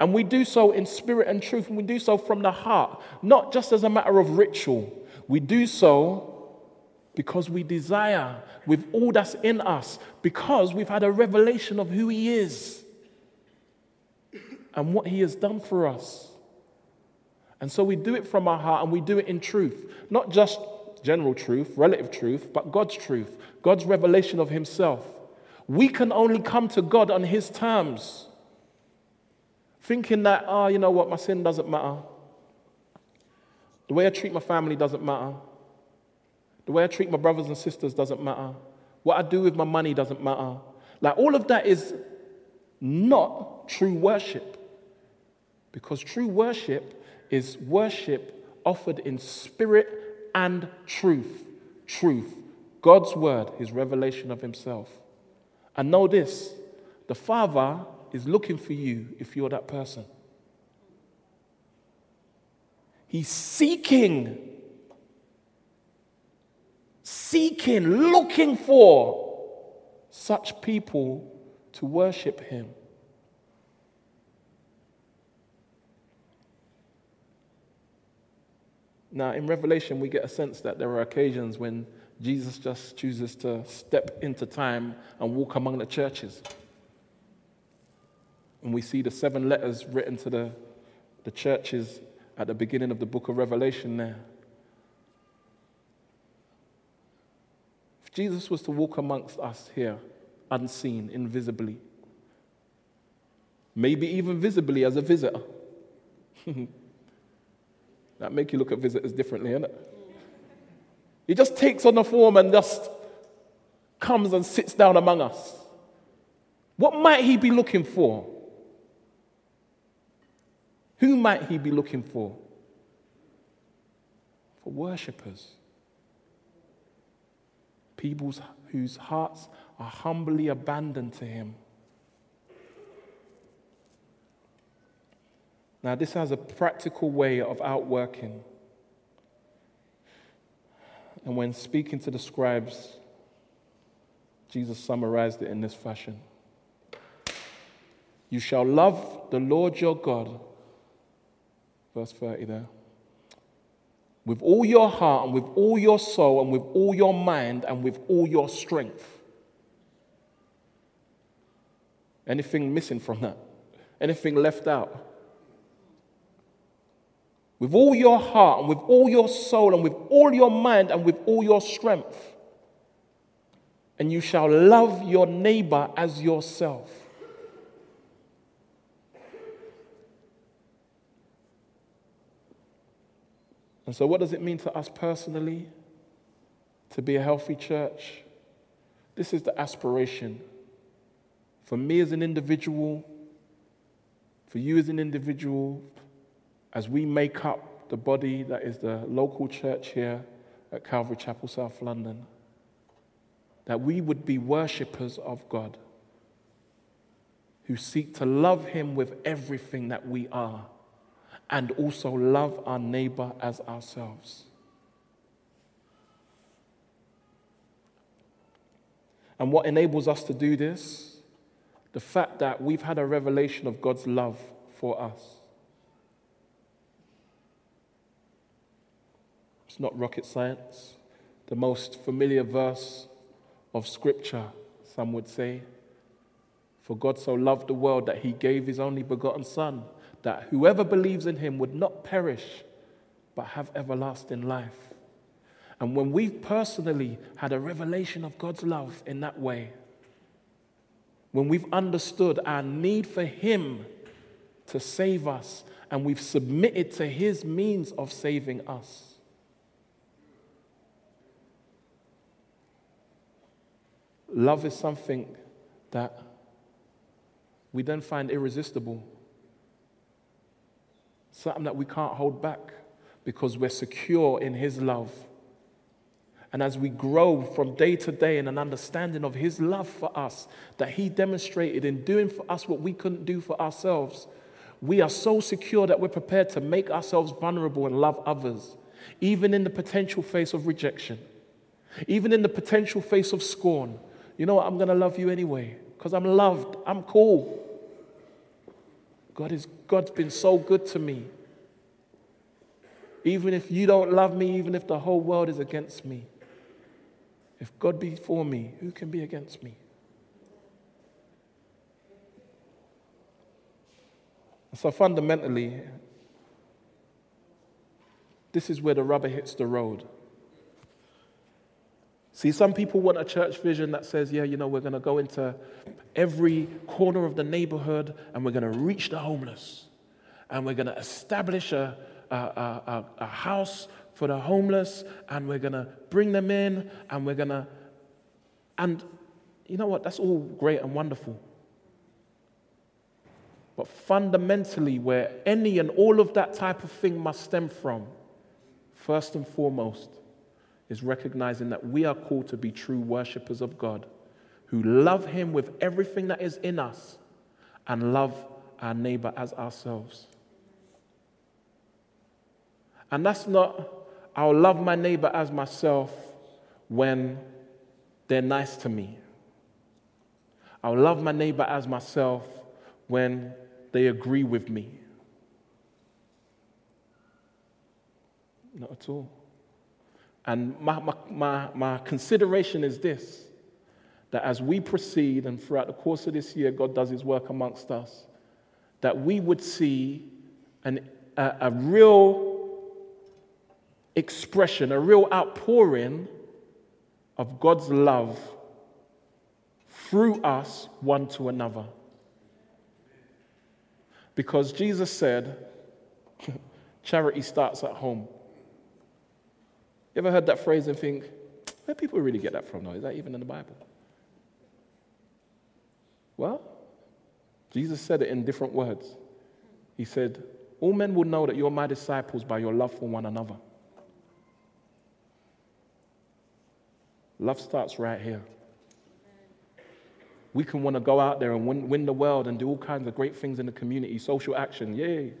And we do so in spirit and truth, and we do so from the heart, not just as a matter of ritual. We do so because we desire with all that's in us, because we've had a revelation of who He is and what He has done for us. And so we do it from our heart and we do it in truth, not just general truth, relative truth, but God's truth, God's revelation of Himself. We can only come to God on His terms, thinking that, oh, you know what, my sin doesn't matter. The way I treat my family doesn't matter. The way I treat my brothers and sisters doesn't matter. What I do with my money doesn't matter. Like, all of that is not true worship. Because true worship is worship offered in spirit and truth. Truth. God's word, his revelation of himself. And know this the Father is looking for you if you're that person. He's seeking, seeking, looking for such people to worship him. Now, in Revelation, we get a sense that there are occasions when Jesus just chooses to step into time and walk among the churches. And we see the seven letters written to the, the churches at the beginning of the book of Revelation there. If Jesus was to walk amongst us here, unseen, invisibly, maybe even visibly as a visitor, That make you look at visitors differently, innit? He just takes on the form and just comes and sits down among us. What might he be looking for? Who might he be looking for? For worshippers. People whose hearts are humbly abandoned to him. Now, this has a practical way of outworking. And when speaking to the scribes, Jesus summarized it in this fashion You shall love the Lord your God, verse 30 there, with all your heart and with all your soul and with all your mind and with all your strength. Anything missing from that? Anything left out? With all your heart and with all your soul and with all your mind and with all your strength. And you shall love your neighbor as yourself. And so, what does it mean to us personally to be a healthy church? This is the aspiration. For me as an individual, for you as an individual, as we make up the body that is the local church here at Calvary Chapel, South London, that we would be worshippers of God who seek to love Him with everything that we are and also love our neighbor as ourselves. And what enables us to do this? The fact that we've had a revelation of God's love for us. It's not rocket science. The most familiar verse of Scripture, some would say. For God so loved the world that he gave his only begotten Son, that whoever believes in him would not perish, but have everlasting life. And when we've personally had a revelation of God's love in that way, when we've understood our need for Him to save us, and we've submitted to His means of saving us, Love is something that we then find irresistible. Something that we can't hold back because we're secure in His love. And as we grow from day to day in an understanding of His love for us, that He demonstrated in doing for us what we couldn't do for ourselves, we are so secure that we're prepared to make ourselves vulnerable and love others, even in the potential face of rejection, even in the potential face of scorn, you know what? I'm going to love you anyway because I'm loved. I'm cool. God is, God's been so good to me. Even if you don't love me, even if the whole world is against me, if God be for me, who can be against me? So fundamentally, this is where the rubber hits the road. See, some people want a church vision that says, yeah, you know, we're going to go into every corner of the neighborhood and we're going to reach the homeless. And we're going to establish a, a, a, a house for the homeless and we're going to bring them in and we're going to. And you know what? That's all great and wonderful. But fundamentally, where any and all of that type of thing must stem from, first and foremost, is recognizing that we are called to be true worshippers of God who love Him with everything that is in us and love our neighbor as ourselves. And that's not, I'll love my neighbor as myself when they're nice to me. I'll love my neighbor as myself when they agree with me. Not at all. And my, my, my, my, consideration is this that as we proceed and throughout the course of this year, God does his work amongst us, that we would see an, a, a real expression, a real outpouring of God's love through us one to another. Because Jesus said, charity starts at home. You ever heard that phrase and think, where people really get that from, though? Is that even in the Bible? Well, Jesus said it in different words. He said, All men will know that you're my disciples by your love for one another. Love starts right here. We can want to go out there and win, win the world and do all kinds of great things in the community, social action, yay.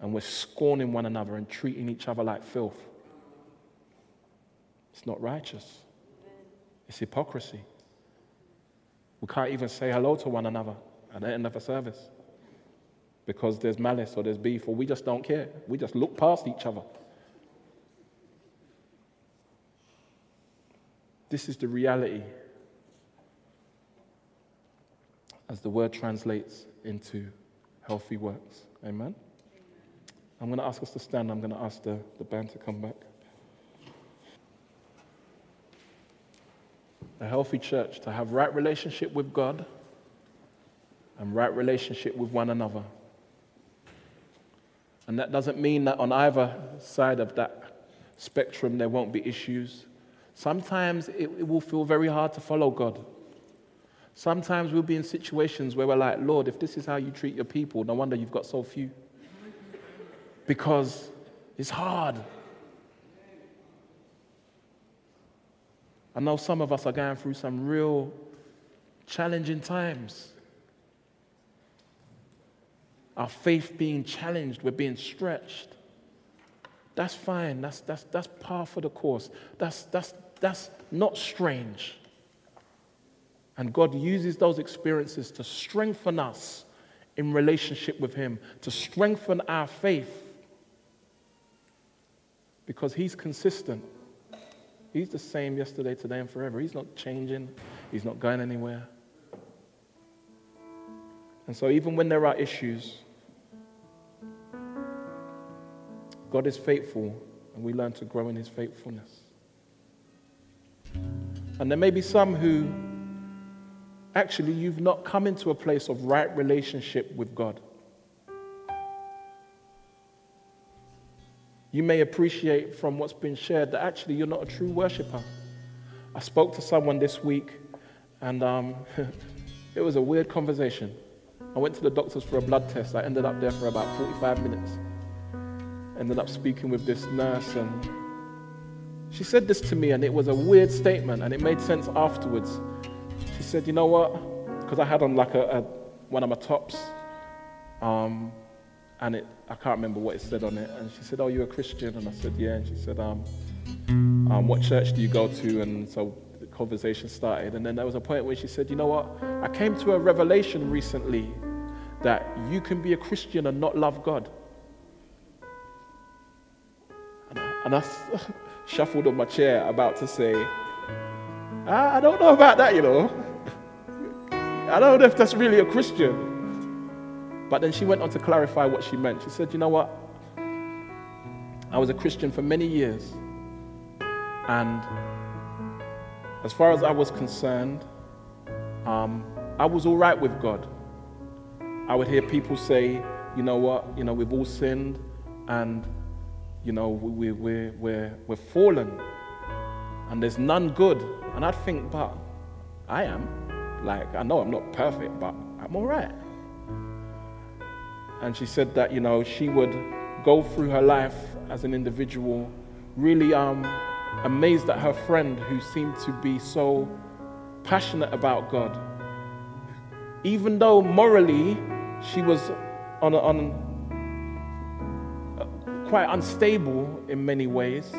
And we're scorning one another and treating each other like filth. It's not righteous, it's hypocrisy. We can't even say hello to one another at the end of a service because there's malice or there's beef or we just don't care. We just look past each other. This is the reality as the word translates into healthy works. Amen? I'm going to ask us to stand. I'm going to ask the, the band to come back. A healthy church to have right relationship with God and right relationship with one another. And that doesn't mean that on either side of that spectrum there won't be issues. Sometimes it, it will feel very hard to follow God. Sometimes we'll be in situations where we're like, Lord, if this is how you treat your people, no wonder you've got so few. Because it's hard. I know some of us are going through some real challenging times. Our faith being challenged, we're being stretched. That's fine. That's, that's, that's par for the course. That's, that's, that's not strange. And God uses those experiences to strengthen us in relationship with Him, to strengthen our faith. Because He's consistent. He's the same yesterday, today, and forever. He's not changing, He's not going anywhere. And so, even when there are issues, God is faithful, and we learn to grow in His faithfulness. And there may be some who actually you've not come into a place of right relationship with God. You may appreciate from what's been shared that actually you're not a true worshiper. I spoke to someone this week, and um, it was a weird conversation. I went to the doctors for a blood test. I ended up there for about 45 minutes. Ended up speaking with this nurse, and she said this to me, and it was a weird statement, and it made sense afterwards. She said, You know what? Because I had on like a, a, one of my tops, um, and it, I can't remember what it said on it. And she said, Oh, you're a Christian? And I said, Yeah. And she said, um, um, What church do you go to? And so the conversation started. And then there was a point where she said, You know what? I came to a revelation recently that you can be a Christian and not love God. And I, and I shuffled on my chair, about to say, I, I don't know about that, you know. I don't know if that's really a Christian. But then she went on to clarify what she meant. She said, You know what? I was a Christian for many years. And as far as I was concerned, um, I was all right with God. I would hear people say, you know what, you know, we've all sinned and, you know, we, we, we're, we're fallen and there's none good. And I'd think, but I am. Like, I know I'm not perfect, but I'm all right. And she said that, you know, she would go through her life as an individual, really um, amazed at her friend who seemed to be so passionate about God. Even though morally she was on, on uh, quite unstable in many ways,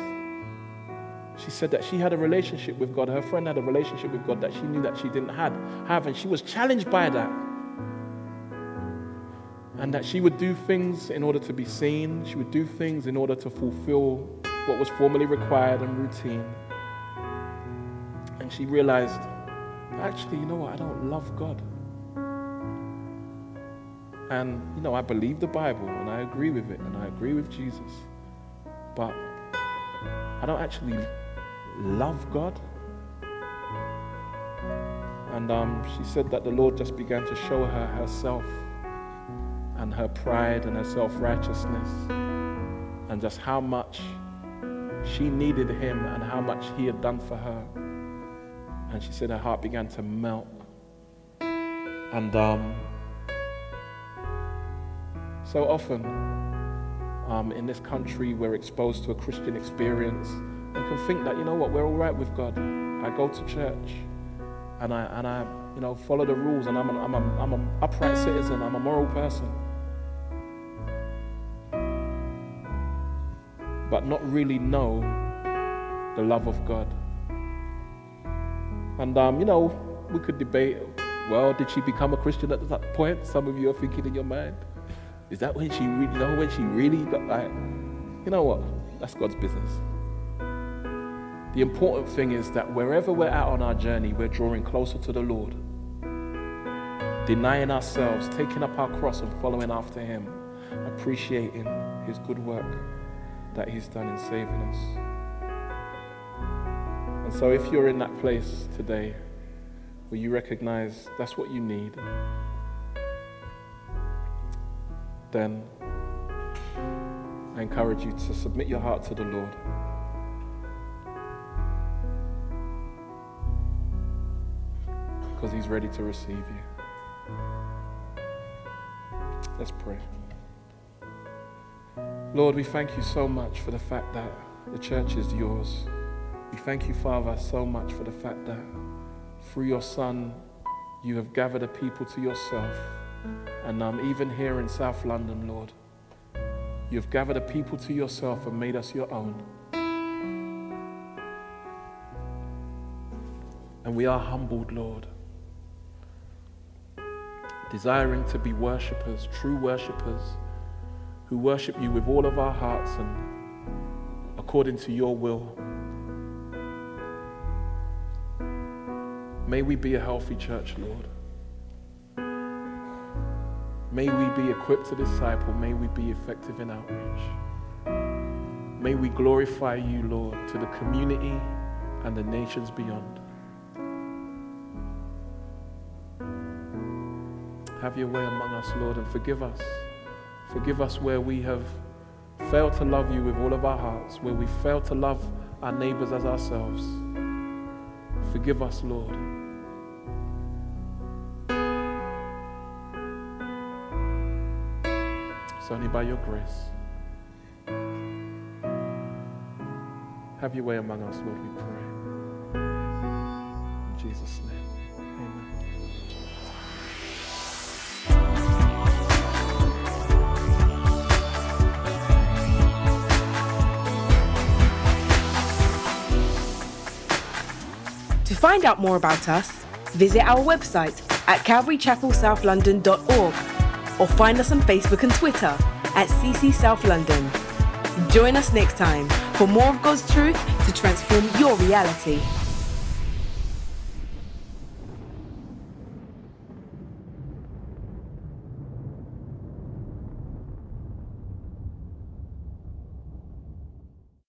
she said that she had a relationship with God. Her friend had a relationship with God that she knew that she didn't have, have and she was challenged by that. And that she would do things in order to be seen, she would do things in order to fulfill what was formerly required and routine. And she realized, actually, you know what? I don't love God. And, you know, I believe the Bible and I agree with it and I agree with Jesus. But I don't actually love God. And um, she said that the Lord just began to show her herself and her pride and her self righteousness and just how much she needed him and how much he had done for her. And she said her heart began to melt. And um, so often um, in this country, we're exposed to a Christian experience and can think that, you know what, we're all right with God. I go to church and I, and I you know, follow the rules and I'm an, I'm, a, I'm an upright citizen, I'm a moral person. But not really know the love of God. And, um, you know, we could debate well, did she become a Christian at that point? Some of you are thinking in your mind. Is that when she, you know, when she really got like, you know what? That's God's business. The important thing is that wherever we're at on our journey, we're drawing closer to the Lord, denying ourselves, taking up our cross and following after Him, appreciating His good work that He's done in saving us. And so, if you're in that place today where you recognize that's what you need, then I encourage you to submit your heart to the Lord. Because He's ready to receive you. Let's pray. Lord, we thank you so much for the fact that the church is yours. We thank you, Father, so much for the fact that through your Son, you have gathered a people to yourself and um, even here in South London, Lord, you've gathered a people to yourself and made us your own. And we are humbled, Lord, desiring to be worshippers, true worshippers, who worship you with all of our hearts and according to your will. May we be a healthy church, Lord. May we be equipped to disciple. May we be effective in outreach. May we glorify you, Lord, to the community and the nations beyond. Have your way among us, Lord, and forgive us. Forgive us where we have failed to love you with all of our hearts, where we fail to love our neighbors as ourselves. Forgive us, Lord. It's only by your grace. Have your way among us, Lord, we pray. In Jesus' name, find out more about us, visit our website at calvarychapelsouth.london.org or find us on Facebook and Twitter at CC South London. Join us next time for more of God's truth to transform your reality.